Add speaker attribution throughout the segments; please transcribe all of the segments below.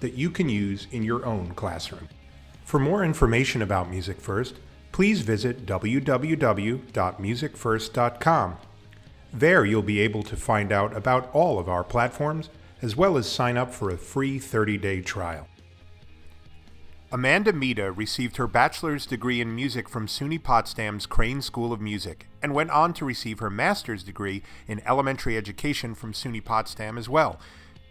Speaker 1: that you can use in your own classroom. For more information about Music First, please visit www.musicfirst.com. There you'll be able to find out about all of our platforms as well as sign up for a free 30 day trial. Amanda Mita received her bachelor's degree in music from SUNY Potsdam's Crane School of Music and went on to receive her master's degree in elementary education from SUNY Potsdam as well.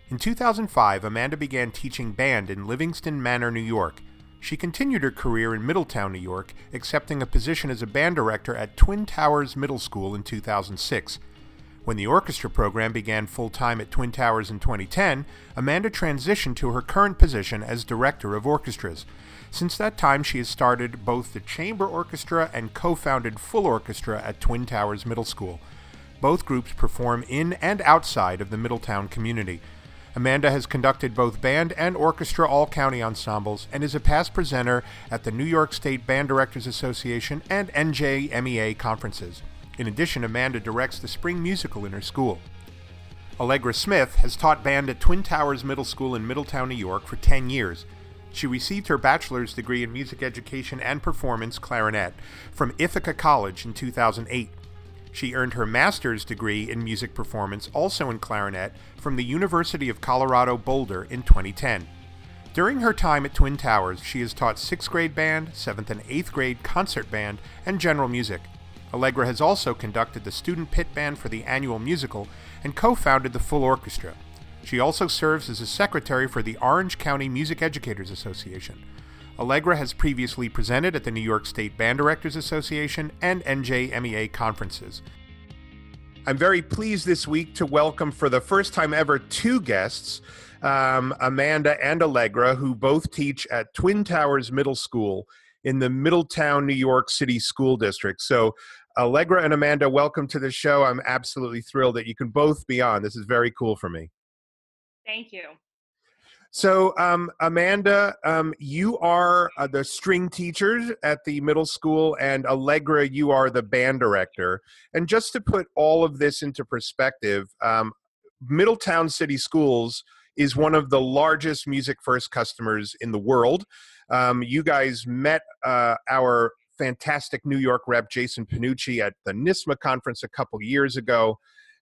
Speaker 1: In 2005, Amanda began teaching band in Livingston Manor, New York. She continued her career in Middletown, New York, accepting a position as a band director at Twin Towers Middle School in 2006. When the orchestra program began full time at Twin Towers in 2010, Amanda transitioned to her current position as director of orchestras. Since that time, she has started both the chamber orchestra and co founded full orchestra at Twin Towers Middle School. Both groups perform in and outside of the Middletown community. Amanda has conducted both band and orchestra all county ensembles and is a past presenter at the New York State Band Directors Association and NJMEA conferences. In addition, Amanda directs the spring musical in her school. Allegra Smith has taught band at Twin Towers Middle School in Middletown, New York for 10 years. She received her bachelor's degree in music education and performance clarinet from Ithaca College in 2008. She earned her master's degree in music performance, also in clarinet, from the University of Colorado Boulder in 2010. During her time at Twin Towers, she has taught 6th grade band, 7th and 8th grade concert band, and general music. Allegra has also conducted the student pit band for the annual musical and co founded the full orchestra. She also serves as a secretary for the Orange County Music Educators Association. Allegra has previously presented at the New York State Band Directors Association and NJMEA conferences. I'm very pleased this week to welcome for the first time ever two guests, um, Amanda and Allegra, who both teach at Twin Towers Middle School in the Middletown, New York City School District. So, Allegra and Amanda, welcome to the show. I'm absolutely thrilled that you can both be on. This is very cool for me.
Speaker 2: Thank you.
Speaker 1: So, um, Amanda, um, you are uh, the string teacher at the middle school, and Allegra, you are the band director. And just to put all of this into perspective, um, Middletown City Schools is one of the largest Music First customers in the world. Um, you guys met uh, our fantastic New York rep, Jason Panucci, at the NYSSMA conference a couple years ago.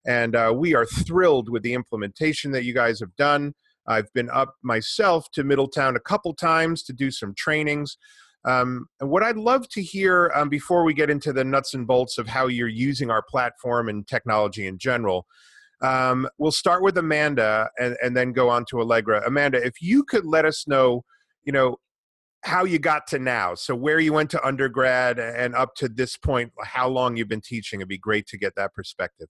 Speaker 1: And uh, we are thrilled with the implementation that you guys have done. I've been up myself to Middletown a couple times to do some trainings. Um, and what I'd love to hear um, before we get into the nuts and bolts of how you're using our platform and technology in general, um, we'll start with Amanda and, and then go on to Allegra. Amanda, if you could let us know, you know, how you got to now. So where you went to undergrad and up to this point, how long you've been teaching, it'd be great to get that perspective.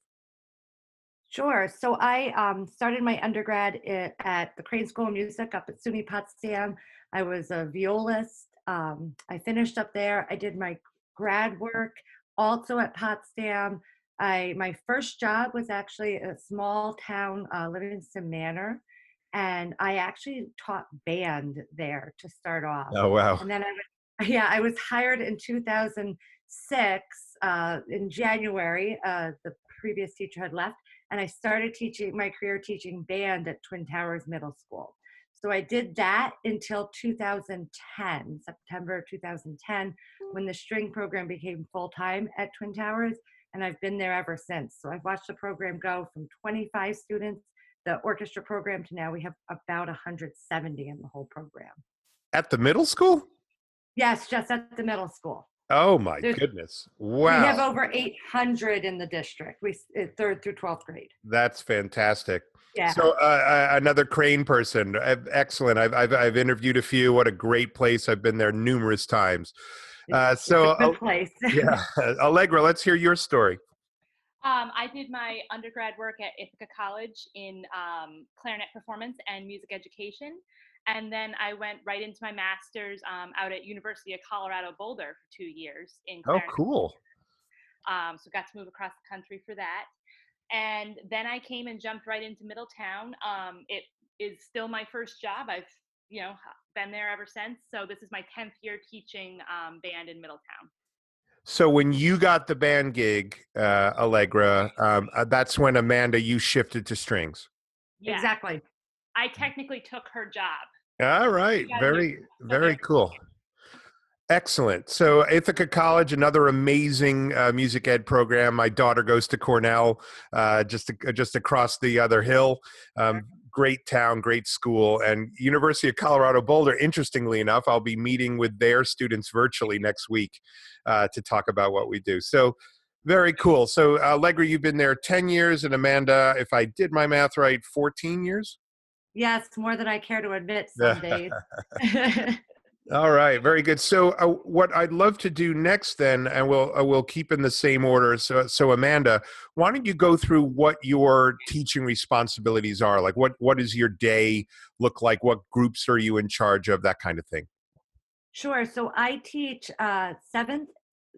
Speaker 3: Sure. So I um, started my undergrad at the Crane School of Music up at SUNY Potsdam. I was a violist. Um, I finished up there. I did my grad work also at Potsdam. I my first job was actually a small town, uh, Livingston Manor, and I actually taught band there to start off.
Speaker 1: Oh wow!
Speaker 3: And then I was, yeah, I was hired in 2006 uh, in January. Uh, the previous teacher had left, and I started teaching my career teaching band at Twin Towers Middle School. So I did that until 2010, September 2010, hmm. when the string program became full time at Twin Towers, and I've been there ever since. So I've watched the program go from 25 students, the orchestra program, to now we have about 170 in the whole program.
Speaker 1: At the middle school?
Speaker 3: Yes, just at the middle school.
Speaker 1: Oh my There's, goodness! Wow,
Speaker 3: we have over 800 in the district. We uh, third through 12th grade.
Speaker 1: That's fantastic. Yeah. So uh, uh, another Crane person, excellent. I've, I've I've interviewed a few. What a great place! I've been there numerous times.
Speaker 3: Uh, so good place.
Speaker 1: yeah, Allegra, let's hear your story.
Speaker 2: Um, I did my undergrad work at Ithaca College in um, clarinet performance and music education. And then I went right into my master's um, out at University of Colorado Boulder for two years in.
Speaker 1: Oh, cool.
Speaker 2: Um, so got to move across the country for that, and then I came and jumped right into Middletown. Um, it is still my first job. I've you know been there ever since. So this is my tenth year teaching um, band in Middletown.
Speaker 1: So when you got the band gig, uh, Allegra, um, uh, that's when Amanda you shifted to strings.
Speaker 2: Yeah,
Speaker 3: Exactly.
Speaker 2: I technically took her job.
Speaker 1: All right, very very cool. Excellent. So Ithaca College, another amazing uh, music ed program. My daughter goes to Cornell, uh, just a- just across the other hill. Um, great town, great school, and University of Colorado Boulder. Interestingly enough, I'll be meeting with their students virtually next week uh, to talk about what we do. So. Very cool. So, uh, Allegra, you've been there 10 years, and Amanda, if I did my math right, 14 years?
Speaker 3: Yes, more than I care to admit some days.
Speaker 1: All right, very good. So, uh, what I'd love to do next, then, and we'll uh, we'll keep in the same order. So, so Amanda, why don't you go through what your teaching responsibilities are? Like, what what does your day look like? What groups are you in charge of? That kind of thing.
Speaker 3: Sure. So I teach uh, seventh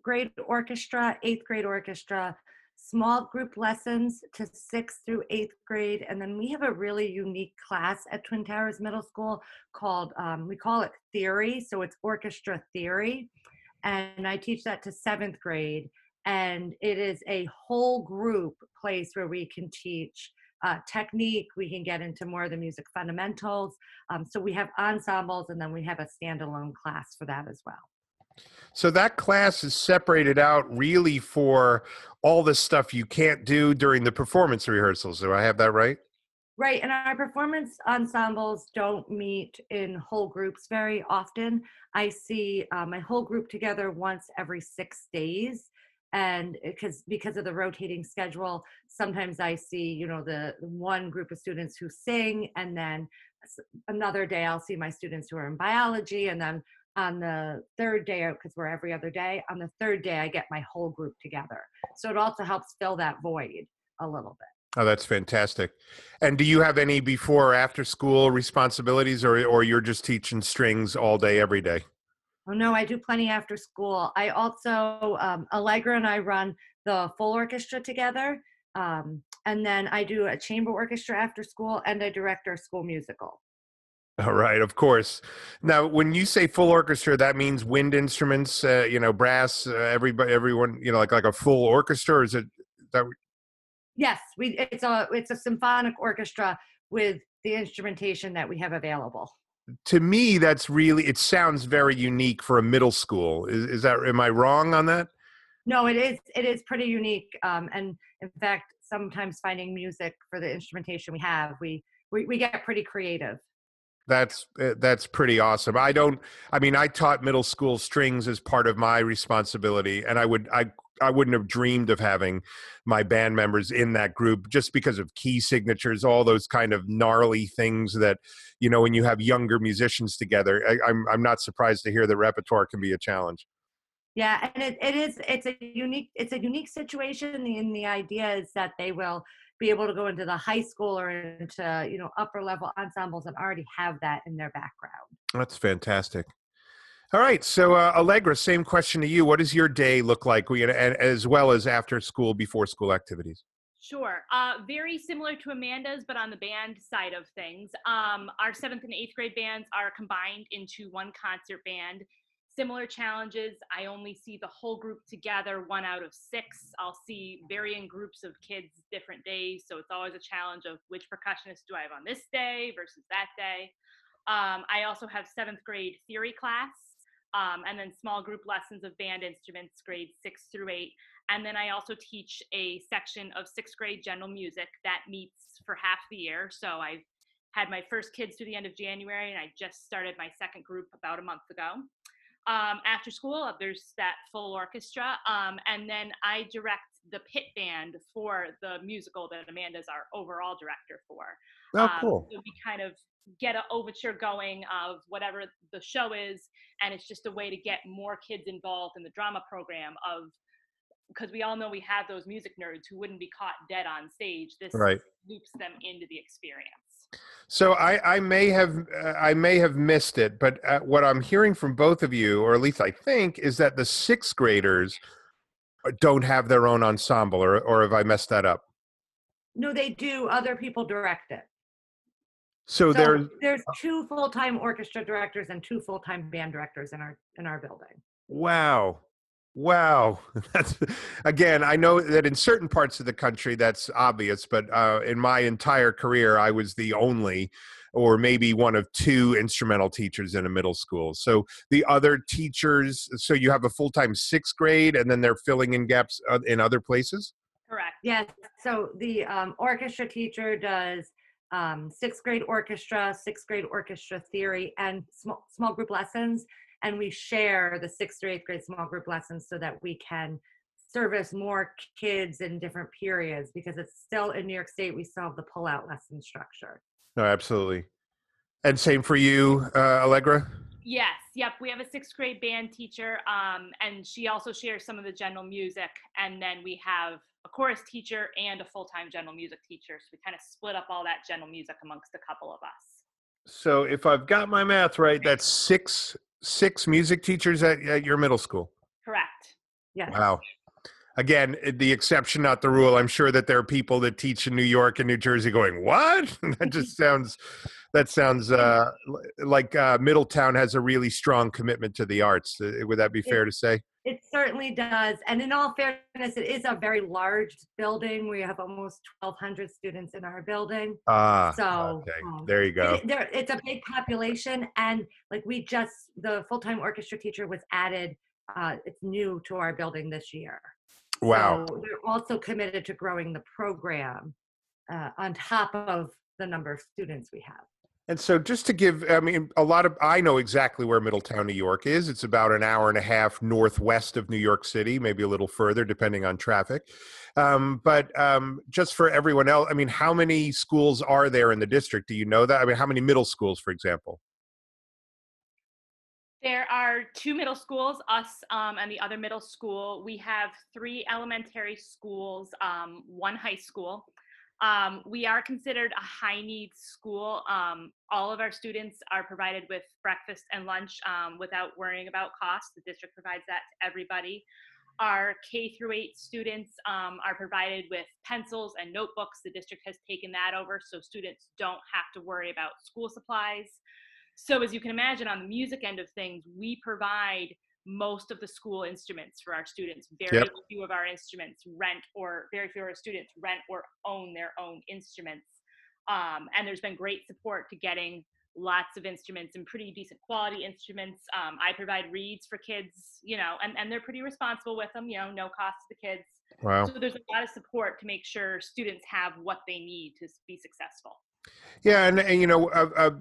Speaker 3: grade orchestra, eighth grade orchestra, small group lessons to sixth through eighth grade. And then we have a really unique class at Twin Towers Middle School called, um, we call it theory. So it's orchestra theory. And I teach that to seventh grade. And it is a whole group place where we can teach uh, technique. We can get into more of the music fundamentals. Um, so we have ensembles and then we have a standalone class for that as well.
Speaker 1: So that class is separated out really for all the stuff you can't do during the performance rehearsals. Do I have that right?
Speaker 3: Right. And our performance ensembles don't meet in whole groups very often. I see uh, my whole group together once every six days. And because because of the rotating schedule, sometimes I see, you know, the one group of students who sing, and then another day I'll see my students who are in biology, and then on the third day, because we're every other day, on the third day I get my whole group together. So it also helps fill that void a little bit.
Speaker 1: Oh, that's fantastic. And do you have any before or after school responsibilities, or or you're just teaching strings all day, every day?
Speaker 3: Oh no, I do plenty after school. I also um, Allegra and I run the full orchestra together, um, and then I do a chamber orchestra after school, and I direct our school musical.
Speaker 1: All right, of course. Now, when you say full orchestra, that means wind instruments, uh, you know, brass, uh, everybody, everyone, you know, like like a full orchestra. Or is it that?
Speaker 3: We- Yes, we it's a it's a symphonic orchestra with the instrumentation that we have available.
Speaker 1: To me, that's really. It sounds very unique for a middle school. Is, is that? Am I wrong on that?
Speaker 3: No, it is it is pretty unique, um, and in fact, sometimes finding music for the instrumentation we have, we we, we get pretty creative.
Speaker 1: That's uh, that's pretty awesome. I don't. I mean, I taught middle school strings as part of my responsibility, and I would I I wouldn't have dreamed of having my band members in that group just because of key signatures, all those kind of gnarly things that you know when you have younger musicians together. I, I'm I'm not surprised to hear that repertoire can be a challenge.
Speaker 3: Yeah, and it, it is it's a unique it's a unique situation and the idea is that they will be able to go into the high school or into you know upper level ensembles and already have that in their background.
Speaker 1: That's fantastic. All right, so uh, Allegra, same question to you. What does your day look like, we, and, as well as after school, before school activities?
Speaker 2: Sure. Uh, very similar to Amanda's, but on the band side of things. Um, our seventh and eighth grade bands are combined into one concert band. Similar challenges. I only see the whole group together one out of six. I'll see varying groups of kids different days. So it's always a challenge of which percussionist do I have on this day versus that day. Um, I also have seventh grade theory class um, and then small group lessons of band instruments, grades six through eight. And then I also teach a section of sixth grade general music that meets for half the year. So I've had my first kids through the end of January, and I just started my second group about a month ago. Um, after school, there's that full orchestra. Um, and then I direct the pit band for the musical that Amanda's our overall director for.
Speaker 1: Oh,
Speaker 2: Um,
Speaker 1: cool.
Speaker 2: So we kind of get an overture going of whatever the show is, and it's just a way to get more kids involved in the drama program of because we all know we have those music nerds who wouldn't be caught dead on stage. This
Speaker 1: Right.
Speaker 2: loops them into the experience.
Speaker 1: So I, I may have uh, I may have missed it, but uh, what I'm hearing from both of you, or at least I think, is that the sixth graders uh, don't have their own ensemble, or or have I messed that up?
Speaker 3: No, they do. Other people direct it.
Speaker 1: So,
Speaker 3: So
Speaker 1: there's
Speaker 3: there's two full-time orchestra directors and two full-time band directors in our in our building.
Speaker 1: Wow. Wow. That's again, I know that in certain parts of the country that's obvious, but uh, in my entire career, I was the only or maybe one of two instrumental teachers in a middle school. So the other teachers, so you have a full time sixth grade and then they're filling in gaps uh, in other places?
Speaker 2: Correct.
Speaker 3: Yes. So the um, orchestra teacher does um, sixth grade orchestra, sixth grade orchestra theory, and small small group lessons. And we share the sixth or eighth grade small group lessons so that we can service more kids in different periods because it's still in New York State. We still have the pull-out lesson structure.
Speaker 1: No, absolutely. And same for you, uh, Allegra?
Speaker 2: Yes, yep. We have a sixth grade band teacher, um, and she also shares some of the general music. And then we have a chorus teacher and a full time general music teacher. So we kind of split up all that general music amongst a couple of us.
Speaker 1: So if I've got my math right, that's six six music teachers at, at your middle school.
Speaker 2: Correct.
Speaker 3: Yes.
Speaker 1: Wow. Again, eh, the exception, not the rule. I'm sure that there are people that teach in New York and New Jersey going, "What?" that just sounds. That sounds uh, like uh, Middletown has a really strong commitment to the arts. Uh, Would that be fair to say?
Speaker 3: It certainly does. And in all fairness, it is a very large building. We have almost 1,200 students in our building.
Speaker 1: Ah,
Speaker 3: So,
Speaker 1: okay.
Speaker 3: um,
Speaker 1: There you go.
Speaker 3: It- there, it's a big population, and like we just, the full-time orchestra teacher was added. Uh, it's new to our building this year.
Speaker 1: Wow.
Speaker 3: So they're also committed to growing the program uh, on top of the number of students we have.
Speaker 1: And so, just to give, I mean, a lot of, I know exactly where Middletown, New York is. It's about an hour and a half northwest of New York City, maybe a little further, depending on traffic. Um, but um, just for everyone else, I mean, how many schools are there in the district? Do you know that? I mean, how many middle schools, for example?
Speaker 2: There are two middle schools, us um, and the other middle school. We have three elementary schools, um, one high school. Um, we are considered a high needs school. Um, all of our students are provided with breakfast and lunch um, without worrying about cost. The district provides that to everybody. Our K through 8 students um, are provided with pencils and notebooks. The district has taken that over so students don't have to worry about school supplies. So, as you can imagine, on the music end of things, we provide most of the school instruments for our students. Very
Speaker 1: Yep.
Speaker 2: few of our instruments rent or very few of our students rent or own their own instruments. Um, and there's been great support to getting lots of instruments and pretty decent quality instruments. Um, I provide reeds for kids, you know, and, and they're pretty responsible with them, you know, no cost to the kids.
Speaker 1: Wow.
Speaker 2: So there's a lot of support to make sure students have what they need to be successful.
Speaker 1: Yeah, and, and you know, uh, uh,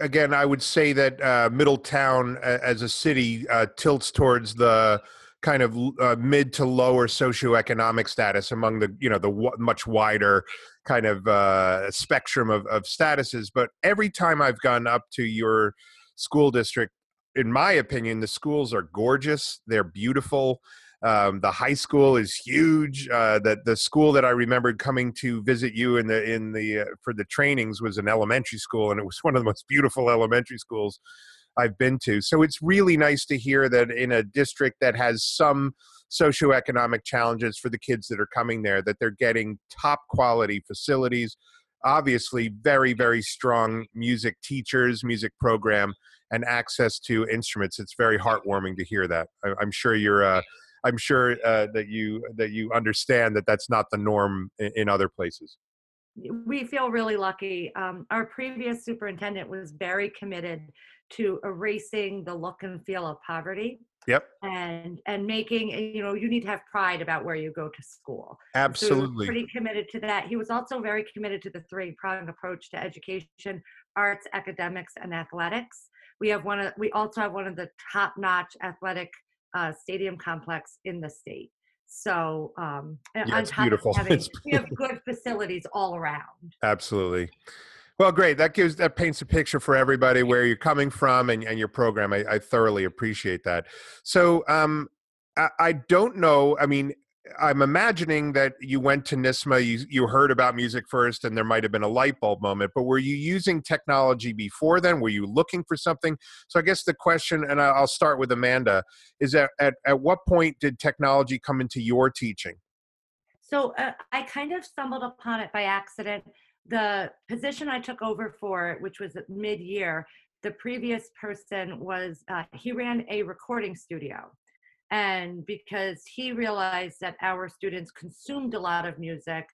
Speaker 1: again, I would say that uh, Middletown uh, as a city uh, tilts towards the kind of uh, mid to lower socioeconomic status among the you know the w- much wider kind of spectrum of, of statuses. But every time I've gone up to your school district, in my opinion, the schools are gorgeous. They're beautiful. Um, the high school is huge. Uh, that the school that I remembered coming to visit you in the in the uh, for the trainings was an elementary school, and it was one of the most beautiful elementary schools I've been to. So it's really nice to hear that in a district that has some socioeconomic challenges for the kids that are coming there, that they're getting top quality facilities. Obviously, very very strong music teachers, music program, and access to instruments. It's very heartwarming to hear that. I, I'm sure you're. Uh, I'm sure uh, that you that you understand that that's not the norm in, in other places.
Speaker 3: we feel really lucky. Um, our previous superintendent was very committed to erasing the look and feel of poverty
Speaker 1: Yep,
Speaker 3: and and making you know you need to have pride about where you go to school. So
Speaker 1: absolutely.
Speaker 3: pretty committed to that. He was also very committed to the three pronged approach to education: arts, academics, and athletics. We have one of we also have one of the top notch athletic uh, stadium complex in the state. So um,
Speaker 1: Yeah,
Speaker 3: on
Speaker 1: it's
Speaker 3: top
Speaker 1: beautiful.
Speaker 3: of having,
Speaker 1: It's
Speaker 3: we have good facilities all around.
Speaker 1: Absolutely. Well, great. That gives that paints a picture for everybody where you're coming from and, and your program. I, I thoroughly appreciate that. So, um, I, I don't know. I mean, I'm imagining that you went to NYSSMA, you, you heard about music first, and there might have been a light bulb moment, but were you using technology before then? Were you looking for something? So I guess the question, and I'll start with Amanda, is that at, at what point did technology come into your teaching?
Speaker 3: So uh, I kind of stumbled upon it by accident. The position I took over for, which was mid year, the previous person was, uh, he ran a recording studio and because he realized that our students consumed a lot of music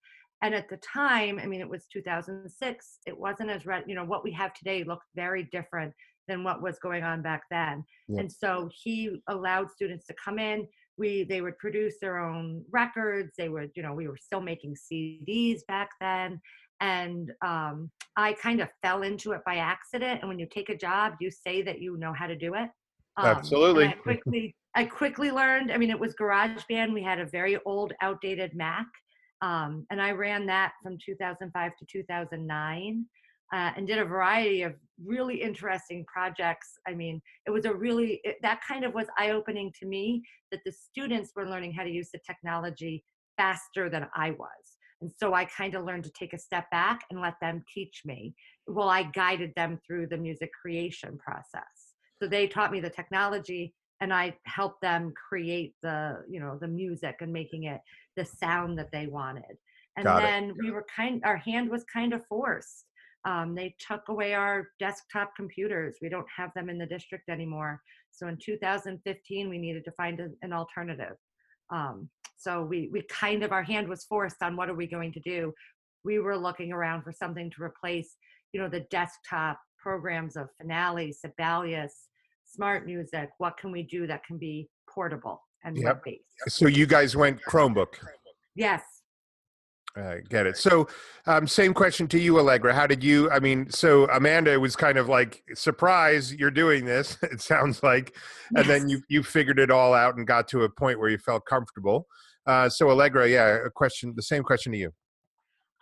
Speaker 3: and at the time i mean it was 2006 it wasn't as re- you know what we have today looked very different than what was going on back then. Yeah. and so he allowed students to come in we they would produce their own records they would you know we were still making cds back then and um, i kind of fell into it by accident and when you take a job you say that you know how to do it.
Speaker 1: Um, absolutely.
Speaker 3: I quickly I quickly learned, I mean, it was GarageBand. We had a very old, outdated Mac. Um, and I ran that from 2005 to 2009 uh, and did a variety of really interesting projects. I mean, it was a really, it, that kind of was eye opening to me that the students were learning how to use the technology faster than I was. And so I kind of learned to take a step back and let them teach me while I guided them through the music creation process. So they taught me the technology and I helped them create the you know the music and making it the sound that they wanted. And Got then it. we were kind our hand was kind of forced. Um, they took away our desktop computers. We don't have them in the district anymore. So in 2015, we needed to find a, an alternative. Um, so we we kind of our hand was forced on what are we going to do. We were looking around for something to replace, you know, the desktop programs of Finale, Sibelius, SmartMusic what can we do that can be portable and yep. web-based
Speaker 1: so you guys went chromebook
Speaker 3: yes
Speaker 1: I get it. So, um, same question to you, Allegra. How did you? I mean, so Amanda was kind of like, "Surprise, you're doing this." It sounds like, and yes. then you you figured it all out and got to a point where you felt comfortable. Uh, so, Allegra, yeah, a question, the same question to you.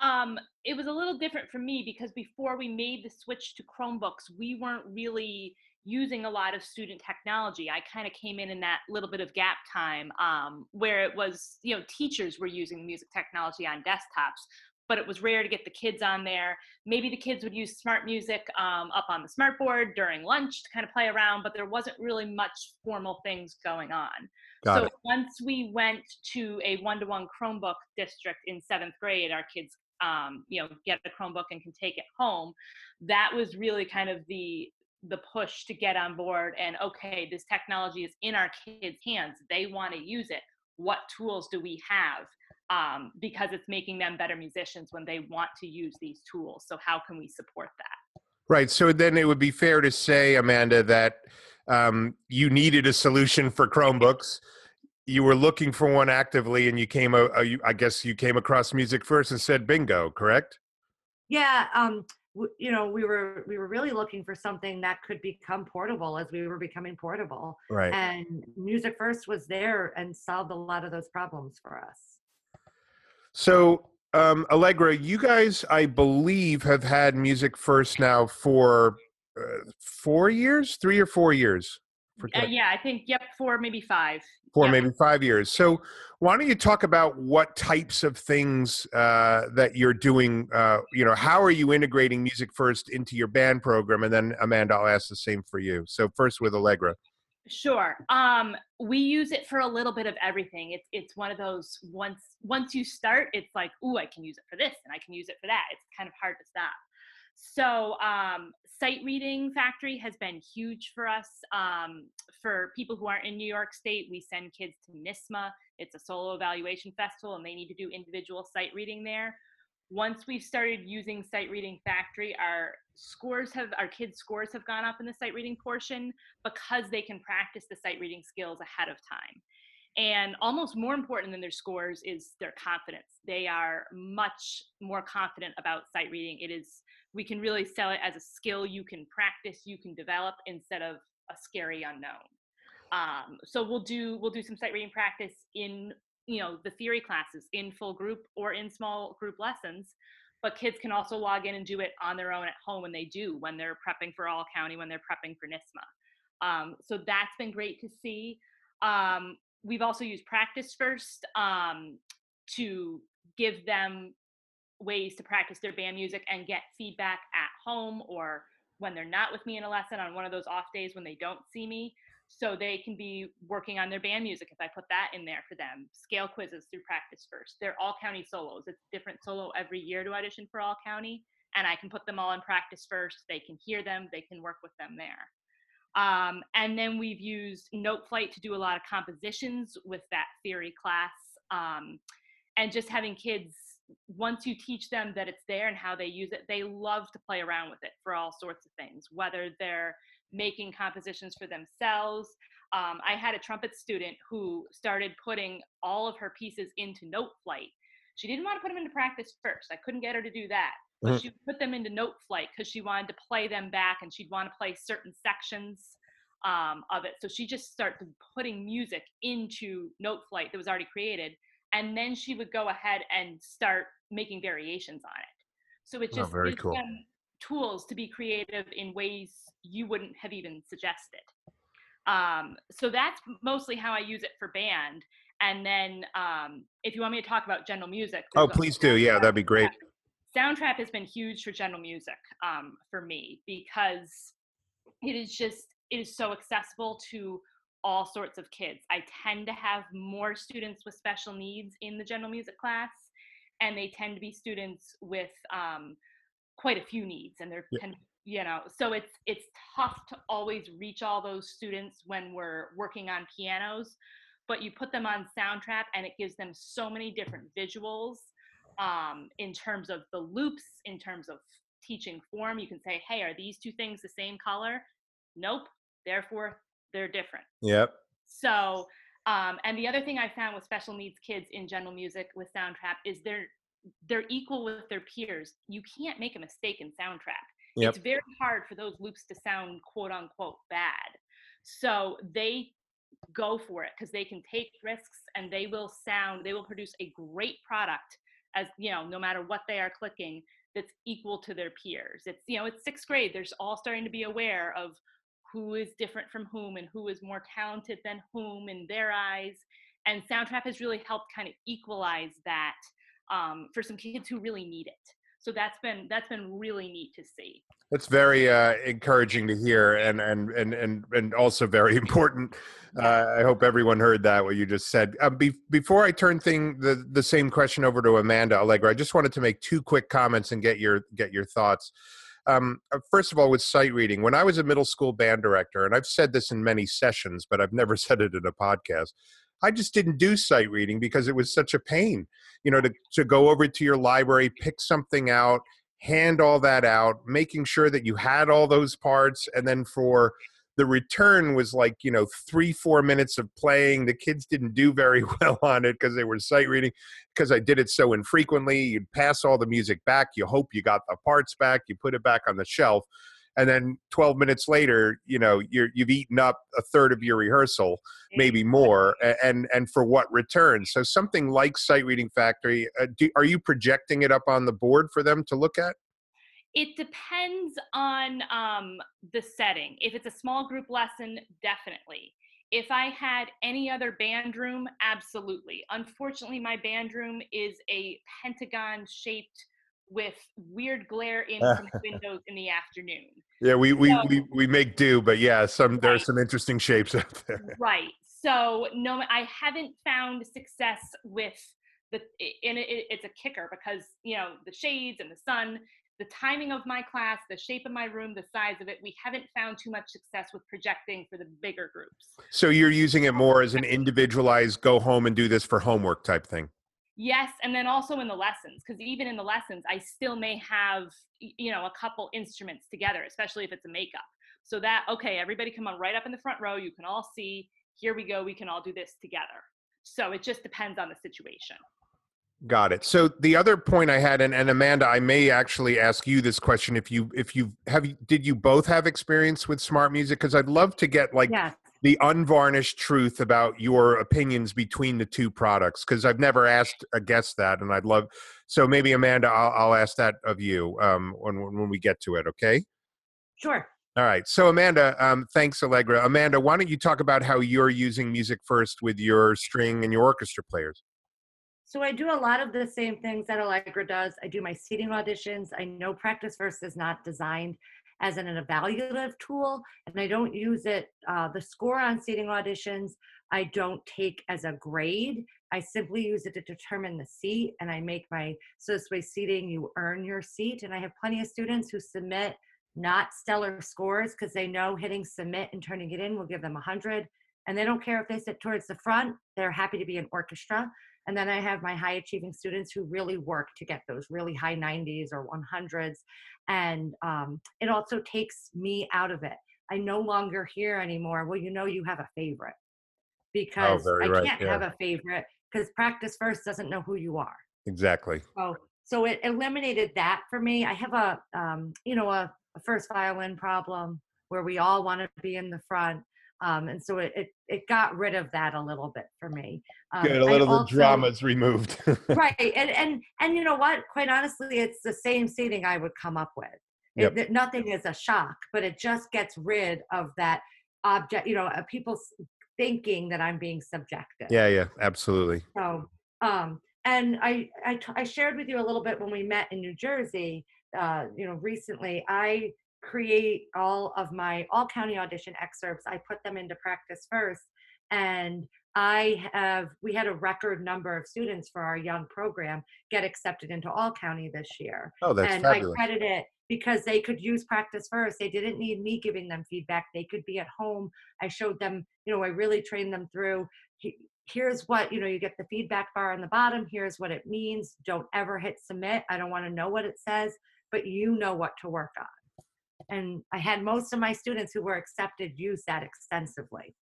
Speaker 2: Um, it was a little different for me because before we made the switch to Chromebooks, we weren't really using a lot of student technology. I kind of came in in that little bit of gap time um, where it was, you know, teachers were using music technology on desktops, but it was rare to get the kids on there. Maybe the kids would use SmartMusic um, up on the smart board during lunch to kind of play around, but there wasn't really much formal things going on. Got so it. once we went to a one-to-one Chromebook district in seventh grade, our kids um, you know get a chromebook and can take it home that was really kind of the the push to get on board and okay this technology is in our kids hands. They want to use it. What tools do we have? Um, because it's making them better musicians when they want to use these tools. So how can we support that?
Speaker 1: Right. So then it would be fair to say amanda that um, you needed a solution for chromebooks. You were looking for one actively and you came i guess you came across music first and said bingo correct?
Speaker 3: Yeah um you know we were we were really looking for something that could become portable as we were becoming portable
Speaker 1: right.
Speaker 3: and music first was there and solved a lot of those problems for us.
Speaker 1: So um allegra you guys i believe have had music first now for uh, four years? Three or four years
Speaker 2: uh, yeah i think yep four maybe five
Speaker 1: Four yeah. maybe five years. So, why don't you talk about what types of things uh, that you're doing? Uh, you know, how are you integrating music first into your band program? And then, Amanda, I'll ask the same for you. So, first with Allegra.
Speaker 2: Sure. Um, we use it for a little bit of everything. It's it's one of those once once you start, it's like, ooh, I can use it for this and I can use it for that. It's kind of hard to stop. So um, sight reading factory has been huge for us. Um, for people who aren't in New York State, we send kids to NYSSMA. It's a solo evaluation festival, and they need to do individual sight reading there. Once we've started using sight reading factory, our scores have our kids' scores have gone up in the sight reading portion because they can practice the sight reading skills ahead of time. And almost more important than their scores is their confidence. They are much more confident about sight reading. It is we can really sell it as a skill you can practice, you can develop instead of a scary unknown. Um, so we'll do we'll do some sight reading practice in you know the theory classes in full group or in small group lessons but kids can also log in and do it on their own at home when they do when they're prepping for all county when they're prepping for NYSSMA Um, so that's been great to see um, we've also used practice first um, to give them ways to practice their band music and get feedback at home or when they're not with me in a lesson on one of those off days when they don't see me so they can be working on their band music if I put that in there for them. Scale quizzes through practice first. They're all county solos. It's different solo every year to audition for all county, and I can put them all in practice first. They can hear them. They can work with them there. Um, and then we've used Noteflight to do a lot of compositions with that theory class, um, and just having kids. Once you teach them that it's there and how they use it, they love to play around with it for all sorts of things. Whether they're making compositions for themselves. Um, I had a trumpet student who started putting all of her pieces into note flight. She didn't want to put them into practice first. I couldn't get her to do that. But mm-hmm. she put them into note flight because she wanted to play them back and she'd want to play certain sections um, of it. So she just started putting music into Noteflight that was already created. And then she would go ahead and start making variations on it. So it oh, just oh, very cool. them tools to be creative in ways you wouldn't have even suggested. Um, so that's mostly how I use it for band. And then um, if you want me to talk about general music.
Speaker 1: Oh, please do. Yeah, that'd be great.
Speaker 2: Soundtrap has been huge for general music um, for me because it is just, it is so accessible to all sorts of kids. I tend to have more students with special needs in the general music class, and they tend to be students with um, quite a few needs and they're yeah. you know so it's it's tough to always reach all those students when we're working on pianos but you put them on soundtrap and it gives them so many different visuals um, in terms of the loops in terms of teaching form you can say hey are these two things the same color nope therefore they're different
Speaker 1: yep
Speaker 2: so um, and the other thing i found with special needs kids in general music with soundtrap is they're they're equal with their peers. You can't make a mistake in soundtrap. Yep. It's very hard for those loops to sound quote unquote bad. So they go for it because they can take risks and they will sound, they will produce a great product as, you know, no matter what they are clicking that's equal to their peers. It's, you know, it's sixth grade. they're all starting to be aware of who is different from whom and who is more talented than whom in their eyes. And Soundtrap has really helped kind of equalize that um, for some kids who really need it. So that's been that's been really neat to see.
Speaker 1: That's very uh, encouraging to hear, and and and and and also very important. Uh, I hope everyone heard that what you just said. Uh, be, before I turn thing the the same question over to Amanda Allegra, I just wanted to make two quick comments and get your get your thoughts. Um, uh, first of all, with sight reading, when I was a middle school band director, and I've said this in many sessions, but I've never said it in a podcast. I just didn't do sight reading because it was such a pain, you know, to, to go over to your library, pick something out, hand all that out, making sure that you had all those parts. And then for the return was like, you know, three, four minutes of playing. The kids didn't do very well on it because they were sight reading because I did it so infrequently. You'd pass all the music back. You hope you got the parts back. You put it back on the shelf and then 12 minutes later you know you're you've eaten up a third of your rehearsal maybe more and and for what return so something like sight reading factory uh, do, are you projecting it up on the board for them to look at
Speaker 2: it depends on um, the setting if it's a small group lesson definitely if i had any other band room absolutely unfortunately my band room is a pentagon shaped with weird glare in from the windows in the afternoon.
Speaker 1: Yeah, we we, so, we, we make do, but yeah, some right. there are some interesting shapes out there.
Speaker 2: Right. So no, I haven't found success with the, and it, it's a kicker because you know the shades and the sun, the timing of my class, the shape of my room, the size of it. We haven't found too much success with projecting for the bigger groups.
Speaker 1: So you're using it more as an individualized, go home and do this for homework type thing
Speaker 2: yes and then also in the lessons because even in the lessons i still may have you know a couple instruments together especially if it's a makeup so that okay everybody come on right up in the front row you can all see here we go we can all do this together so it just depends on the situation
Speaker 1: got it so the other point i had and, and amanda i may actually ask you this question if you if you have did you both have experience with SmartMusic because i'd love to get like yes the unvarnished truth about your opinions between the two products because I've never asked a guest that, and I'd love. So maybe Amanda, I'll, I'll ask that of you um, when when we get to it. Okay.
Speaker 3: Sure.
Speaker 1: All right. So, Amanda, um, thanks, Allegra. Amanda, why don't you talk about how you're using Music First with your string and your orchestra players?
Speaker 3: So I do a lot of the same things that Allegra does. I do my seating auditions. I know Practice First is not designed as an evaluative tool, and I don't use it. Uh, the score on seating auditions, I don't take as a grade. I simply use it to determine the seat, and I make my so this way seating you earn your seat. And I have plenty of students who submit not stellar scores because they know hitting submit and turning it in will give them a hundred, and they don't care if they sit towards the front. They're happy to be an orchestra. And then I have my high achieving students who really work to get those really high 90s or 100s. And um, it also takes me out of it. I no longer hear anymore, well, you know, you have a favorite because
Speaker 1: Oh,
Speaker 3: I
Speaker 1: right,
Speaker 3: can't
Speaker 1: yeah.
Speaker 3: have a favorite because practice first doesn't know who you are.
Speaker 1: Exactly.
Speaker 3: So, so it eliminated that for me. I have a, um, you know, a, a first violin problem where we all want to be in the front. Um, and so it, it, it got rid of that a little bit for me. Um,
Speaker 1: Good. A little the drama's removed.
Speaker 3: right and and and you know what quite honestly it's the same seating i would come up with It-
Speaker 1: Yep.
Speaker 3: nothing is a shock but it just gets rid of that object you know uh, people thinking that i'm being subjective
Speaker 1: yeah, yeah, absolutely.
Speaker 3: so um and I, I t- I shared with you a little bit when we met in new jersey uh you know recently i create all of my all county audition excerpts i put them into practice first and i have we had a record number of students for our young program get accepted into all county this year
Speaker 1: Oh, that's
Speaker 3: and
Speaker 1: fabulous.
Speaker 3: I credit it because they could use practice first. They didn't need me giving them feedback. They could be at home. I showed them, you know, I really trained them through. Here's what, you know, you get the feedback bar on the bottom. Here's what it means. Don't ever hit submit. I don't want to know what it says, but you know what to work on. And I had most of my students who were accepted use that extensively.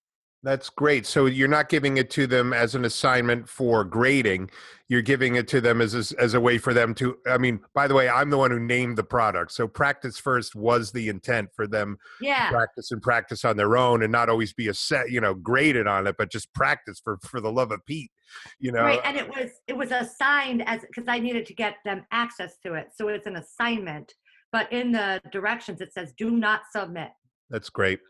Speaker 1: That's great. So you're not giving it to them as an assignment for grading. You're giving it to them as a, as a way for them to. I mean, by the way, I'm the one who named the product. So practice first was the intent for them
Speaker 3: Yeah.
Speaker 1: to practice and practice on their own, and not always be a set, you know, graded on it, but just practice for for the love of Pete. You know,
Speaker 3: right and it was it was assigned as because i needed to get them access to it so it's an assignment but in the directions it says do not submit
Speaker 1: that's great.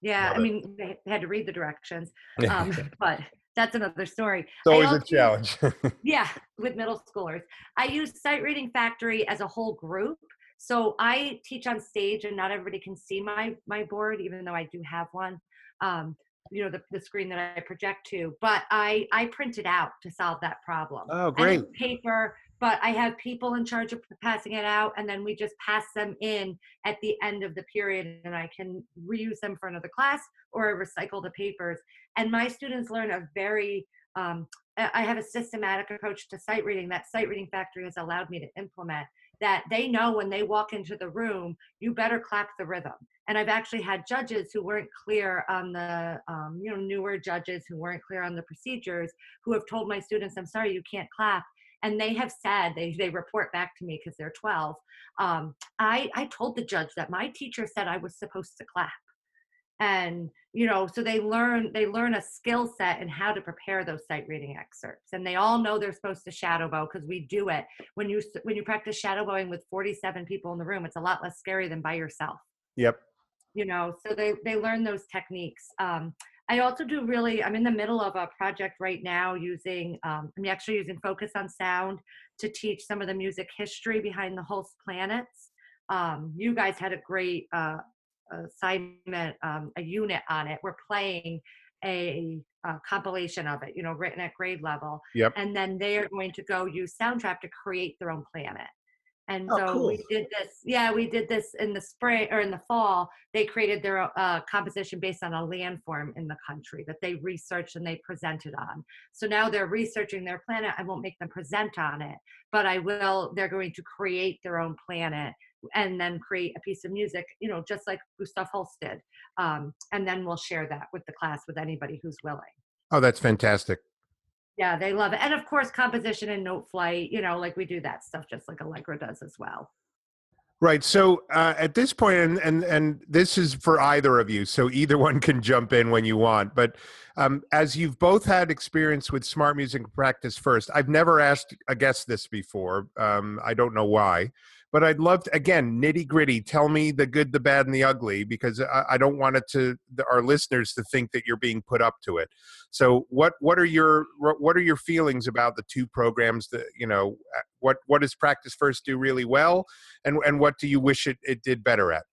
Speaker 3: yeah
Speaker 1: Love
Speaker 3: i
Speaker 1: it.
Speaker 3: mean they had to read the directions um, but that's another story It's
Speaker 1: always a challenge.
Speaker 3: yeah with middle schoolers i use sight reading factory as a whole group so i teach on stage and not everybody can see my my board even though i do have one um, you know the, the screen that i project to but i i print it out to solve that problem
Speaker 1: oh, great.
Speaker 3: paper but i have people in charge of passing it out and then we just pass them in at the end of the period and i can reuse them for another class or I recycle the papers. And my students learn a very um, I have a systematic approach to sight reading. That sight reading factory has allowed me to implement that. They know when they walk into the room you better clap the rhythm. And i've actually had judges who weren't clear on the um, you know newer judges who weren't clear on the procedures who have told my students i'm sorry you can't clap and they have said they, they report back to me because they're 12 um, I, I told the judge that my teacher said i was supposed to clap. And you know so they learn they learn a skill set and how to prepare those sight reading excerpts. And they all know they're supposed to shadow bow because we do it. When you when you practice shadow bowing with 47 people in the room it's a lot less scary than by yourself.
Speaker 1: Yep.
Speaker 3: you know so they they learn those techniques um, i also do really i'm in the middle of a project right now using um, i'm actually using focus on sound to teach some of the music history behind the Holst planets. Um, you guys had a great uh, assignment um, a unit on it. We're playing a, uh compilation of it you know written at grade level.
Speaker 1: Yep.
Speaker 3: and then they are going to go use soundtrap to create their own planet and
Speaker 1: Oh,
Speaker 3: so
Speaker 1: cool.
Speaker 3: we did this yeah we did this in the spring or in the fall they created their uh, composition based on a landform in the country that they researched and they presented on so now they're researching their planet i won't make them present on it but i will they're going to create their own planet and then create a piece of music you know just like gustav holst did um, and then we'll share that with the class with anybody who's willing
Speaker 1: Oh, that's fantastic.
Speaker 3: Yeah they love it and of course composition and Noteflight you know like we do that stuff just like allegra does as well
Speaker 1: Right. So uh, at this point, and, and and this is for either of you, so either one can jump in when you want. But um, as you've both had experience with SmartMusic practice first, I've never asked a guest this before. Um, I don't know why, but I'd love to again nitty gritty. Tell me the good, the bad, and the ugly, because I, I don't want it to the, our listeners to think that you're being put up to it. So what what are your what are your feelings about the two programs? That you know uh, what what does practice first do really well, and and what do you wish it, it did better at?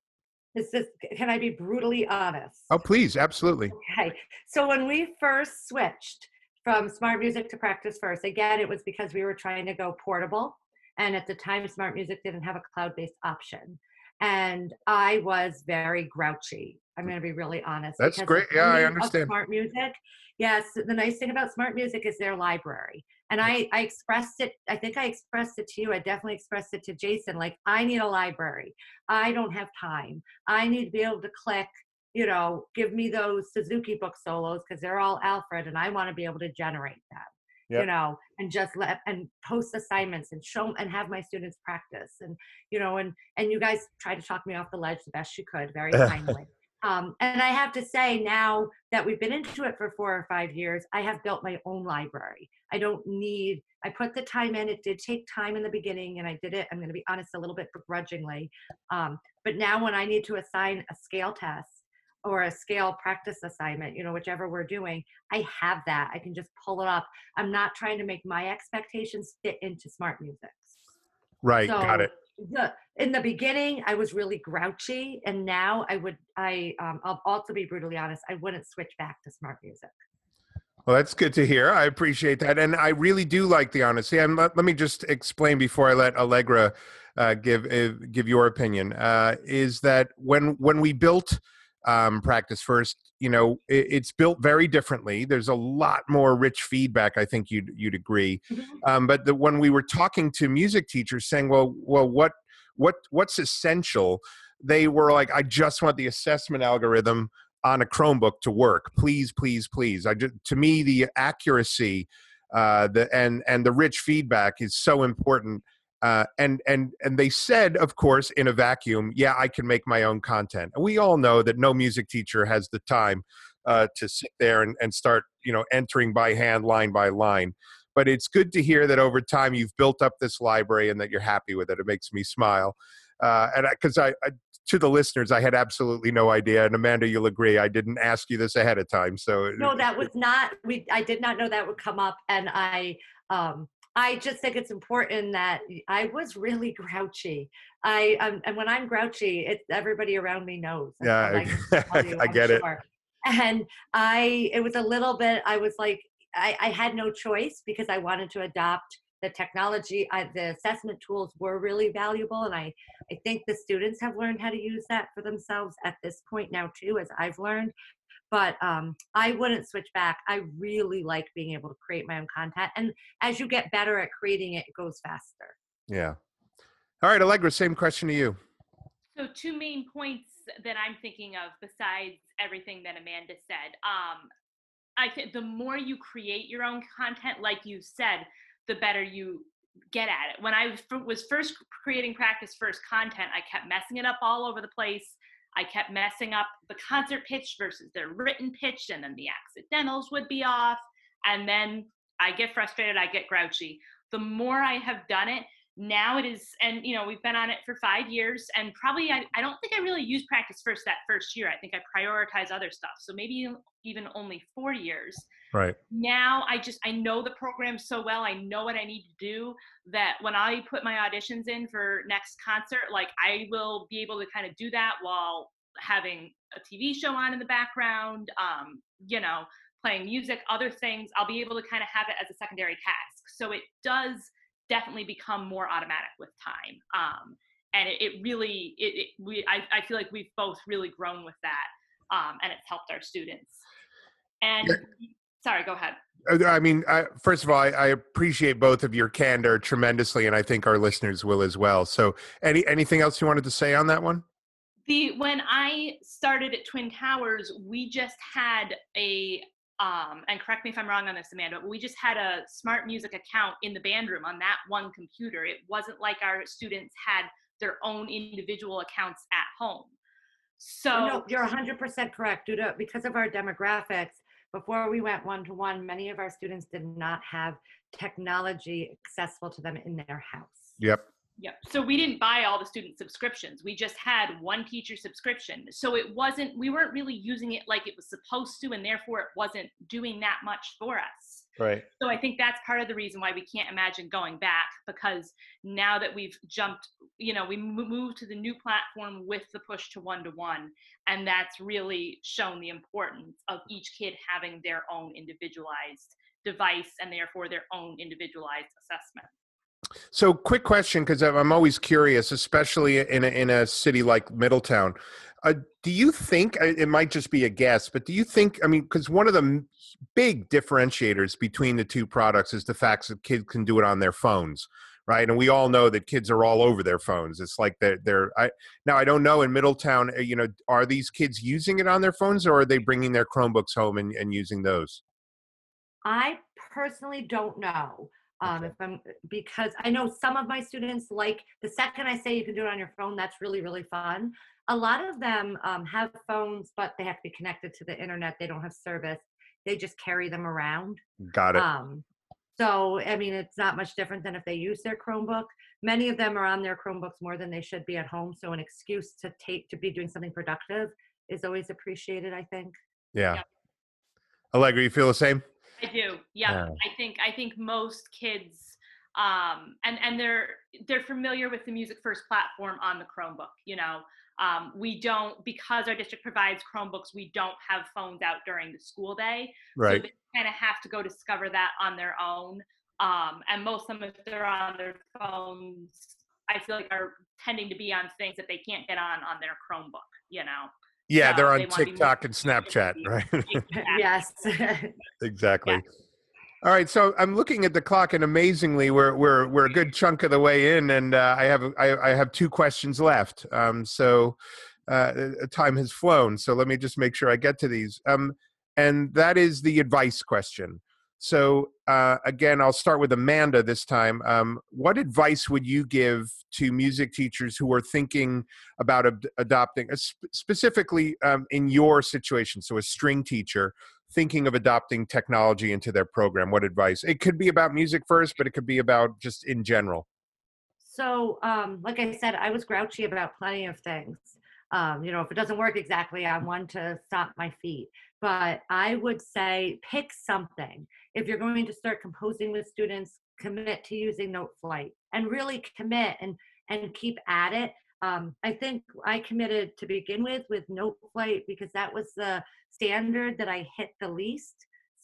Speaker 3: Is this, can I be brutally honest?
Speaker 1: Oh, please, absolutely.
Speaker 3: Okay. So when we first switched from SmartMusic to practice first, again, it was because we were trying to go portable. And at the time, SmartMusic didn't have a cloud based option. And I was very grouchy. I'm going to be really honest.
Speaker 1: That's great. Yeah, I understand.
Speaker 3: SmartMusic. Yes. The nice thing about SmartMusic is their library and I, I expressed it i think i expressed it to you i definitely expressed it to jason like i need a library i don't have time i need to be able to click you know give me those Suzuki book solos because they're all Alfred and i want to be able to generate them yep. you know and just let and post assignments and show and have my students practice and you know and and you guys try to talk me off the ledge the best you could very kindly um, and I have to say now that we've been into it for four or five years, I have built my own library. I don't need, I put the time in. It did take time in the beginning and I did it, I'm going to be honest, a little bit begrudgingly. Um, but now when I need to assign a scale test or a scale practice assignment, you know, whichever we're doing, I have that. I can just pull it up. I'm not trying to make my expectations fit into SmartMusic.
Speaker 1: Right, so, got it
Speaker 3: the in the beginning I was really grouchy, and now I would I um, I'll also be brutally honest. I wouldn't switch back to SmartMusic.
Speaker 1: Well, that's good to hear. I appreciate that, and I really do like the honesty. And let, let me just explain before I let Allegra uh, give uh, give your opinion. Uh, is that when when we built um, practice first, you know, it, it's built very differently. There's a lot more rich feedback. I think you'd you'd agree. Mm-hmm. Um, but the, when we were talking to music teachers, saying, "Well, well, what what what's essential?" They were like, "I just want the assessment algorithm." on a chromebook to work please please please i just to me the accuracy uh the and and the rich feedback is so important uh, and and and they said, of course, in a vacuum, yeah, I can make my own content. And we all know that no music teacher has the time uh, to sit there and, and start, you know, entering by hand, line by line. But it's good to hear that over time you've built up this library and that you're happy with it. It makes me smile. Uh, and because I, I, to the listeners, I had absolutely no idea. And Amanda, you'll agree, I didn't ask you this ahead of time. So
Speaker 3: no, that was not. We I did not know that would come up, and I um I just think it's important that I was really grouchy. I um, and when I'm grouchy, it everybody around me knows.
Speaker 1: yeah, I, you, I get sure. it.
Speaker 3: And I, it was a little bit. I was like, I, I had no choice because I wanted to adopt the technology. I, the assessment tools were really valuable, and I, I think the students have learned how to use that for themselves at this point now too, as I've learned but um, I wouldn't switch back. I really like being able to create my own content. And as you get better at creating it, it goes faster.
Speaker 1: Yeah. All right, Allegra, same question to you.
Speaker 2: So, two main points that I'm thinking of besides everything that Amanda said. Um, I think the more you create your own content, like you said, the better you get at it. When I was first creating practice first content, I kept messing it up all over the place I kept messing up the concert pitch versus their written pitch, and then the accidentals would be off. And then I get frustrated, I get grouchy. The more I have done it, now it is, and you know, we've been on it for five years, and probably I, I don't think I really used practice first that first year. I think I prioritize other stuff. So maybe even only four years.
Speaker 1: Right.
Speaker 2: Now I just I know the program so well. I know what I need to do that when I put my auditions in for next concert, like I will be able to kind of do that while having a TV show on in the background, um, you know, playing music, other things. I'll be able to kind of have it as a secondary task. So it does definitely become more automatic with time. Um, and it, it really, it, it, we, I, I feel like we've both really grown with that, um, and it's helped our students. And yeah. Sorry, go ahead.
Speaker 1: Uh, I mean, I, first of all, I, I, appreciate both of your candor tremendously, and I think our listeners will as well. So, any anything else you wanted to say on that one?
Speaker 2: The when I started at Twin Towers, we just had a um, and correct me if I'm wrong on this, Amanda, but we just had a SmartMusic account in the band room on that one computer. It wasn't like our students had their own individual accounts at home. So
Speaker 3: no, you're 100% correct. Due to because of our demographics, before we went one to one, many of our students did not have technology accessible to them in their house.
Speaker 1: Yep.
Speaker 2: Yep. So we didn't buy all the student subscriptions. We just had one teacher subscription. So it wasn't, we weren't really using it like it was supposed to, and therefore it wasn't doing that much for us.
Speaker 1: Right.
Speaker 2: So I think that's part of the reason why we can't imagine going back because now that we've jumped, you know, we moved to the new platform with the push to one to one, and that's really shown the importance of each kid having their own individualized device and therefore their own individualized assessment.
Speaker 1: So, quick question because I'm always curious, especially in a, in a city like Middletown. Uh, do you think it might just be a guess, but do you think? I mean, because one of the big differentiators between the two products is the fact that kids can do it on their phones, right? And we all know that kids are all over their phones. It's like they're, they're I, now I don't know in Middletown, uh, you know, are these kids using it on their phones or are they bringing their Chromebooks home and, and using those?
Speaker 3: I personally don't know. Um, okay. if I'm because I know some of my students like the second I say you can do it on your phone, that's really really fun. A lot of them um, have phones, but they have to be connected to the internet. They don't have service. They just carry them around.
Speaker 1: Got it.
Speaker 3: Um, so I mean, it's not much different than if they use their Chromebook. Many of them are on their Chromebooks more than they should be at home. So an excuse to take to be doing something productive is always appreciated. I think.
Speaker 1: Yeah. yeah. Allegra, you feel the same?
Speaker 2: I do. Yeah. yeah. I think I think most kids um and and they're they're familiar with the music first platform on the Chromebook, you know. Um, we don't because our district provides Chromebooks, we don't have phones out during the school day.
Speaker 1: Right.
Speaker 2: So they kind of have to go discover that on their own. Um, and most of them, if they're on their phones, I feel like are tending to be on things that they can't get on on their Chromebook, you know.
Speaker 1: Yeah, they're on they TikTok and Snapchat, right?
Speaker 3: yes.
Speaker 1: exactly. Yeah. All right, so I'm looking at the clock, and amazingly, we're we're we're a good chunk of the way in, and uh, I have I, I, have two questions left. Um, so uh, time has flown. So let me just make sure I get to these. Um, and that is the advice question. So uh, again, I'll start with Amanda this time. Um, what advice would you give to music teachers who are thinking about ad- adopting, uh, sp- specifically um, in your situation? So a string teacher thinking of adopting technology into their program. What advice? It could be about music first, but it could be about just in general.
Speaker 3: So, um, like I said, I was grouchy about plenty of things. Um, you know, if it doesn't work exactly, I want to stop my feet but I would say pick something. If you're going to start composing with students, commit to using Noteflight and really commit and and keep at it. Um, I think I committed to begin with with Noteflight because that was the standard that I hit the least.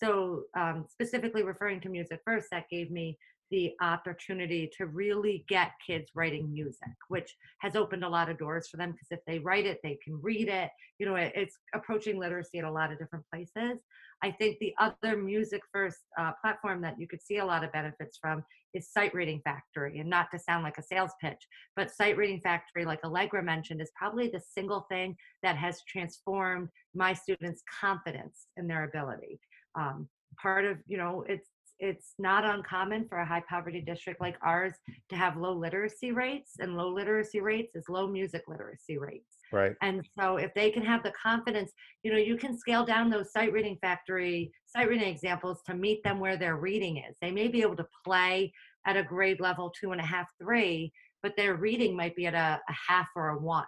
Speaker 3: So um, specifically referring to music first, that gave me the opportunity to really get kids writing music, which has opened a lot of doors for them because if they write it, they can read it. You know, it's approaching literacy at a lot of different places. I think the other music first uh, platform that you could see a lot of benefits from is Sight Reading Factory. And not to sound like a sales pitch, but Sight Reading Factory, like Allegra mentioned, is probably the single thing that has transformed my students' confidence in their ability. Um, part of you know it's it's not uncommon for a high poverty district like ours to have low literacy rates and low literacy rates is low music literacy rates.
Speaker 1: Right.
Speaker 3: And so if they can have the confidence you know you can scale down those Sight Reading Factory sight reading examples to meet them where their reading is. They may be able to play at a grade level two and a half three but their reading might be at a, a half or a one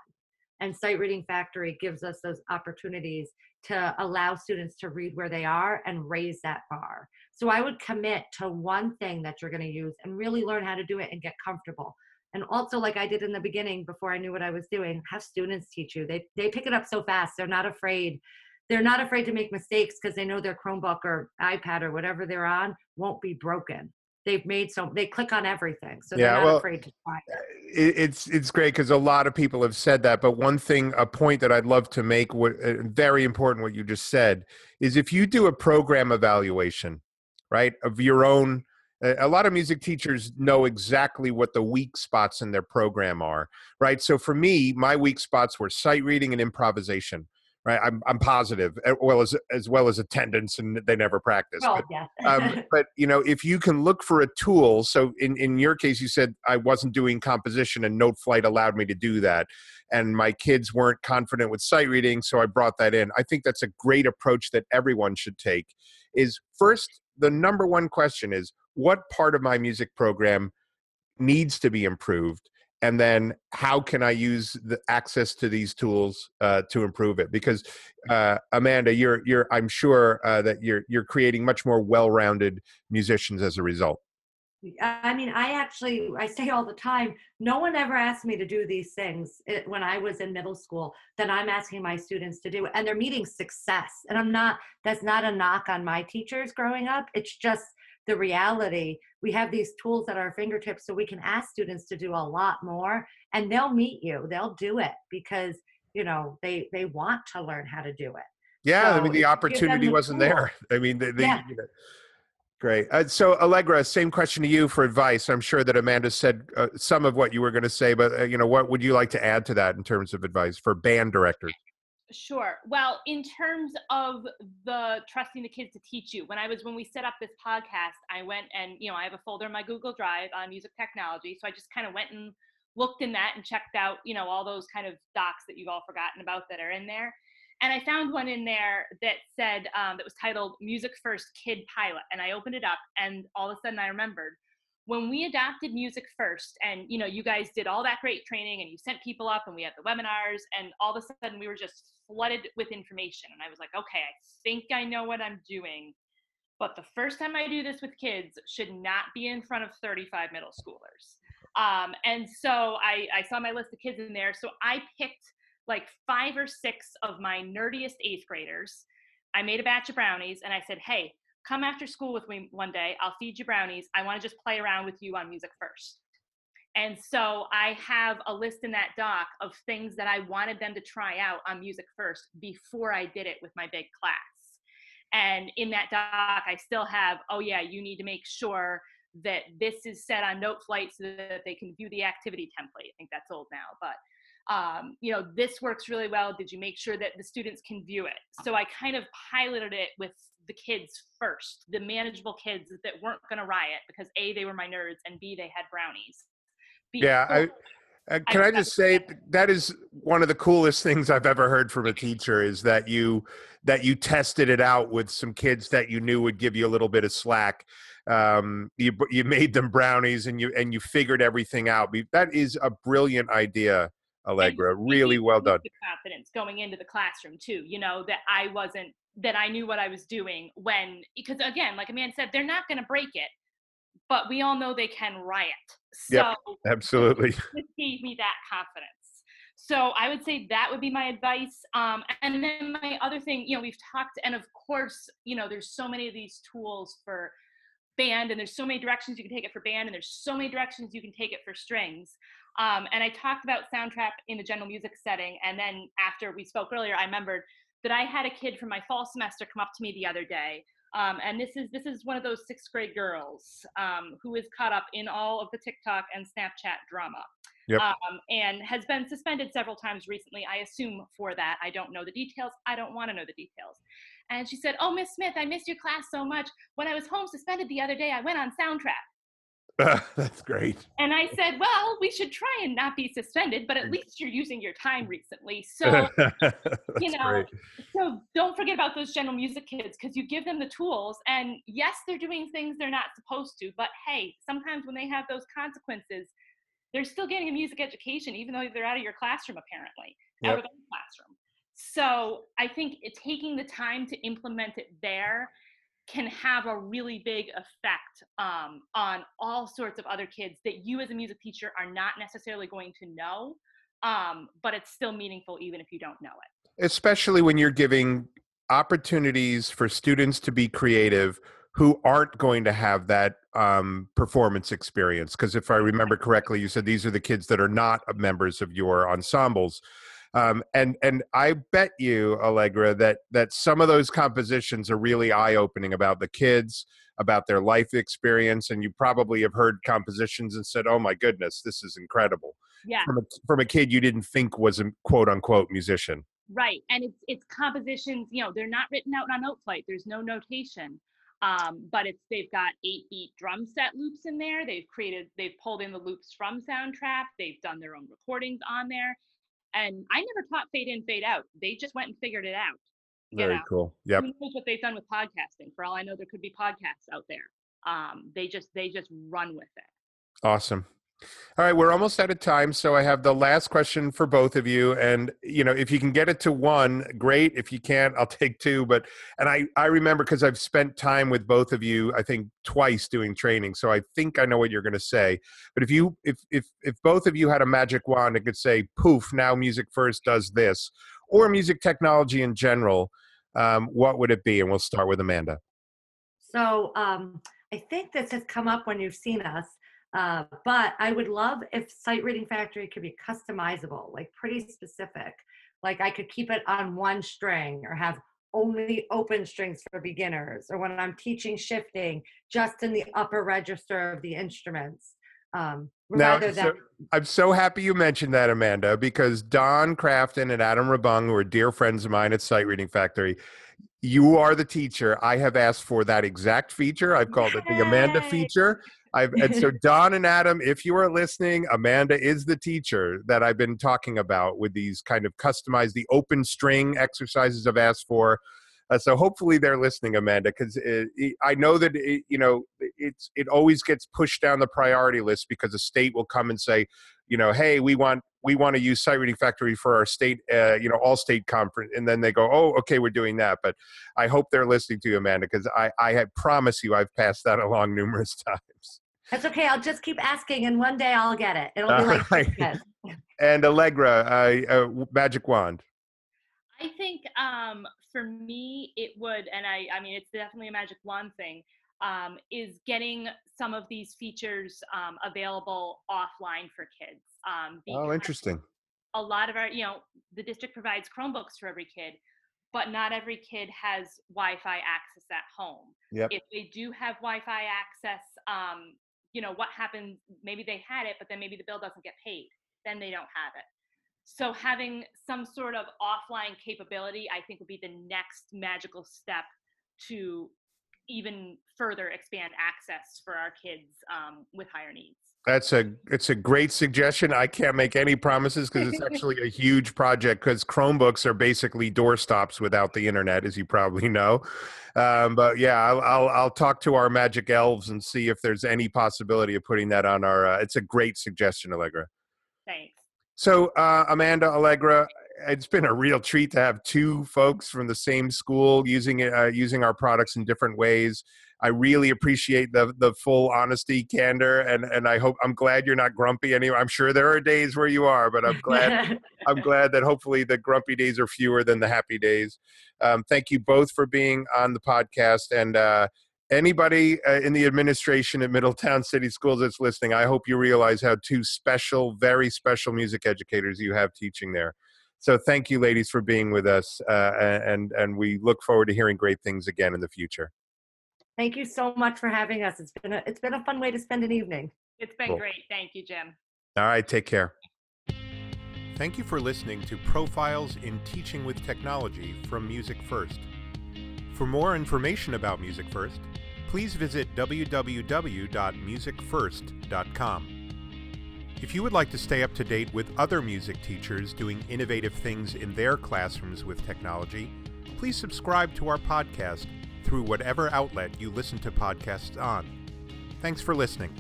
Speaker 3: and Sight Reading Factory gives us those opportunities to allow students to read where they are and raise that bar so I would commit to one thing that you're going to use and really learn how to do it and get comfortable. And also, like I did in the beginning before I knew what I was doing, have students teach you. They they pick it up so fast. They're not afraid. They're not afraid to make mistakes because they know their Chromebook or iPad or whatever they're on won't be broken they've made so they click on everything so they're not well, afraid to try
Speaker 1: it. it's it's great because a lot of people have said that but one thing a point that i'd love to make what uh, very important what you just said is if you do a program evaluation right of your own a lot of music teachers know exactly what the weak spots in their program are right so for me my weak spots were sight reading and improvisation right? I'm I'm positive, as well as as well as attendance, and they never practice.
Speaker 3: Oh,
Speaker 1: but,
Speaker 3: yes.
Speaker 1: um, but you know, if you can look for a tool, so in in your case, you said I wasn't doing composition, and Noteflight allowed me to do that, and my kids weren't confident with sight reading, so I brought that in. I think that's a great approach that everyone should take. Is first the number one question is what part of my music program needs to be improved and then how can i use the access to these tools uh, to improve it because uh, amanda you're you're i'm sure uh, that you're you're creating much more well-rounded musicians as a result
Speaker 3: I mean, I actually, I say all the time, no one ever asked me to do these things when I was in middle school that I'm asking my students to do. And they're meeting success. And I'm not, that's not a knock on my teachers growing up. It's just the reality. We have these tools at our fingertips so we can ask students to do a lot more and they'll meet you. They'll do it because, you know, they, they want to learn how to do it.
Speaker 1: yeah
Speaker 3: So
Speaker 1: i mean the
Speaker 3: if you give them
Speaker 1: opportunity
Speaker 3: the
Speaker 1: wasn't
Speaker 3: tool-
Speaker 1: there i mean the, the,
Speaker 3: Yeah.
Speaker 1: you know, great uh, so allegra same question to you for advice i'm sure that amanda said uh, some of what you were going to say but uh, you know what would you like to add to that in terms of advice for band directors
Speaker 2: Sure. Well, in terms of the trusting the kids to teach you, when I was when we set up this podcast, I went and you know I have a folder in my Google Drive on music technology, so I just kind of went and looked in that and checked out you know all those kind of docs that you've all forgotten about that are in there, and I found one in there that said um, that was titled "Music First Kid Pilot," and I opened it up, and all of a sudden I remembered when we adopted music first and you know you guys did all that great training and you sent people up and we had the webinars and all of a sudden we were just flooded with information and i was like okay i think i know what i'm doing but the first time i do this with kids should not be in front of 35 middle schoolers. Um, and so I, I saw my list of kids in there so i picked like five or six of my nerdiest eighth graders. I made a batch of brownies and i said hey come after school with me one day. I'll feed you brownies. I want to just play around with you on music first. And so I have a list in that doc of things that I wanted them to try out on music first before I did it with my big class. And in that doc, I still have, oh, yeah, you need to make sure that this is set on Noteflight so that they can view the activity template. I think that's old now, but um, you know, this works really well. Did you make sure that the students can view it? So I kind of piloted it with the kids first, the manageable kids that weren't going to riot because A, they were my nerds, and B, they had brownies.
Speaker 1: Yeah, I, uh, can I just say that is one of the coolest things I've ever heard from a teacher is that you that you tested it out with some kids that you knew would give you a little bit of slack. Um, you you made them brownies and you and you figured everything out. That is a brilliant idea, Allegra. Really well done.
Speaker 2: confidence going into the classroom too. You know that I wasn't that I knew what I was doing when because again, like Amanda said, they're not going to break it, but we all know they can riot. So
Speaker 1: Yep. Absolutely.
Speaker 2: this gave me that confidence. So I would say that would be my advice. Um, and then my other thing, you know, we've talked, and of course, you know, there's so many of these tools for band, and there's so many directions you can take it for band, and there's so many directions you can take it for strings. Um, and I talked about Soundtrap in the general music setting, and then after we spoke earlier, I remembered that I had a kid from my fall semester come up to me the other day um, and this is this is one of those sixth grade girls um, who is caught up in all of the TikTok and Snapchat drama,
Speaker 1: Yep.
Speaker 2: um, and has been suspended several times recently. I assume for that. I don't know the details. I don't want to know the details. And she said, "Oh, Miss Smith, I missed your class so much. When I was home suspended the other day, I went on Soundtrap."
Speaker 1: That's great.
Speaker 2: And I said, "Well, we should try and not be suspended, but at
Speaker 1: Mm.
Speaker 2: least you're using your time recently, so." You know
Speaker 1: great.
Speaker 2: so don't forget about those general music kids because you give them the tools and yes they're doing things they're not supposed to but hey sometimes when they have those consequences they're still getting a music education even though they're out of your classroom apparently out of the classroom so i think taking the time to implement it there can have a really big effect um, on all sorts of other kids that you as a music teacher are not necessarily going to know um, but it's still meaningful even if you don't know it
Speaker 1: especially when you're giving opportunities for students to be creative who aren't going to have that um, performance experience. Because if I remember correctly, you said these are the kids that are not members of your ensembles. Um, and and I bet you, Allegra, that that some of those compositions are really eye opening about the kids, about their life experience, and you probably have heard compositions and said, "Oh my goodness, this is incredible."
Speaker 2: yeah
Speaker 1: From a from a kid you didn't think was a quote unquote musician.
Speaker 2: Right, and it's it's compositions. You know, they're not written out on Noteflight. There's no notation, um, but it's they've got eight beat drum set loops in there. They've created, they've pulled in the loops from Soundtrap. They've done their own recordings on there, and I never taught fade in, fade out. They just went and figured it out.
Speaker 1: Very know? cool. Yep.
Speaker 2: Who knows what they've done with podcasting? For all I know, there could be podcasts out there. Um, they just they just run with it.
Speaker 1: Awesome. All right, we're almost out of time, so I have the last question for both of you. And you know, if you can get it to one, great. If you can't, I'll take two. But and I I remember because I've spent time with both of you, I think twice doing training, so I think I know what you're going to say. But if you if if if both of you had a magic wand and could say, "Poof!" Now Music First does this, or music technology in general, um, what would it be? And we'll start with Amanda.
Speaker 3: So um, I think this has come up when you've seen us uh, but I would love if Sight Reading Factory could be customizable, like pretty specific. Like I could keep it on one string or have only open strings for beginners, or when I'm teaching shifting, just in the upper register of the instruments. Um,
Speaker 1: now, than- so I'm so happy you mentioned that, Amanda, because Don Crafton and Adam Rabung, who are dear friends of mine at Sight Reading Factory, you are the teacher. I have asked for that exact feature. I've called Yay! it the Amanda feature. I've, and so Don and Adam, if you are listening, Amanda is the teacher that I've been talking about with these kind of customized, the open string exercises I've asked for. Uh, so hopefully they're listening, Amanda, because I know that it, you know it's it always gets pushed down the priority list because the state will come and say, you know, hey, we want we want to use Sight Reading Factory for our state, uh, you know, all state conference, and then they go, oh, okay, we're doing that. But I hope they're listening to you, Amanda, because I I promise you, I've passed that along numerous times.
Speaker 3: That's okay. I'll just keep asking, and one day I'll get it. It'll be like right.
Speaker 1: and Allegra, uh, uh, magic wand.
Speaker 2: I think um, for me, it would, and I, I mean, it's definitely a magic wand thing. Um, is getting some of these features um, available offline for kids. Um,
Speaker 1: oh, interesting.
Speaker 2: A lot of our, you know, the district provides Chromebooks for every kid, but not every kid has Wi-Fi access at home.
Speaker 1: Yep.
Speaker 2: If they do have Wi-Fi access, um, you know, what happens? Maybe they had it, but then maybe the bill doesn't get paid. Then they don't have it. So having some sort of offline capability, I think, would be the next magical step to even further expand access for our kids um, with higher needs.
Speaker 1: That's a it's a great suggestion. I can't make any promises because it's actually a huge project. Because Chromebooks are basically doorstops without the internet, as you probably know. Um, but yeah, I'll, I'll, I'll talk to our magic elves and see if there's any possibility of putting that on our. Uh, it's a great suggestion, Allegra.
Speaker 2: Thanks.
Speaker 1: So uh, Amanda Allegra, it's been a real treat to have two folks from the same school using uh, using our products in different ways. I really appreciate the the full honesty, candor, and and I hope I'm glad you're not grumpy anymore. I'm sure there are days where you are, but I'm glad I'm glad that hopefully the grumpy days are fewer than the happy days. Um, thank you both for being on the podcast, and uh, anybody uh, in the administration at Middletown City Schools that's listening, I hope you realize how two special, very special music educators you have teaching there. So thank you, ladies, for being with us, uh, and and we look forward to hearing great things again in the future.
Speaker 3: Thank you so much for having us. It's been a, it's been a fun way to spend an evening.
Speaker 2: It's been cool. great. Thank you, Jim.
Speaker 1: All right, take care. Thank you for listening to Profiles in Teaching with Technology from Music First. For more information about Music First, please visit www.musicfirst.com. If you would like to stay up to date with other music teachers doing innovative things in their classrooms with technology, please subscribe to our podcast through whatever outlet you listen to podcasts on. Thanks for listening.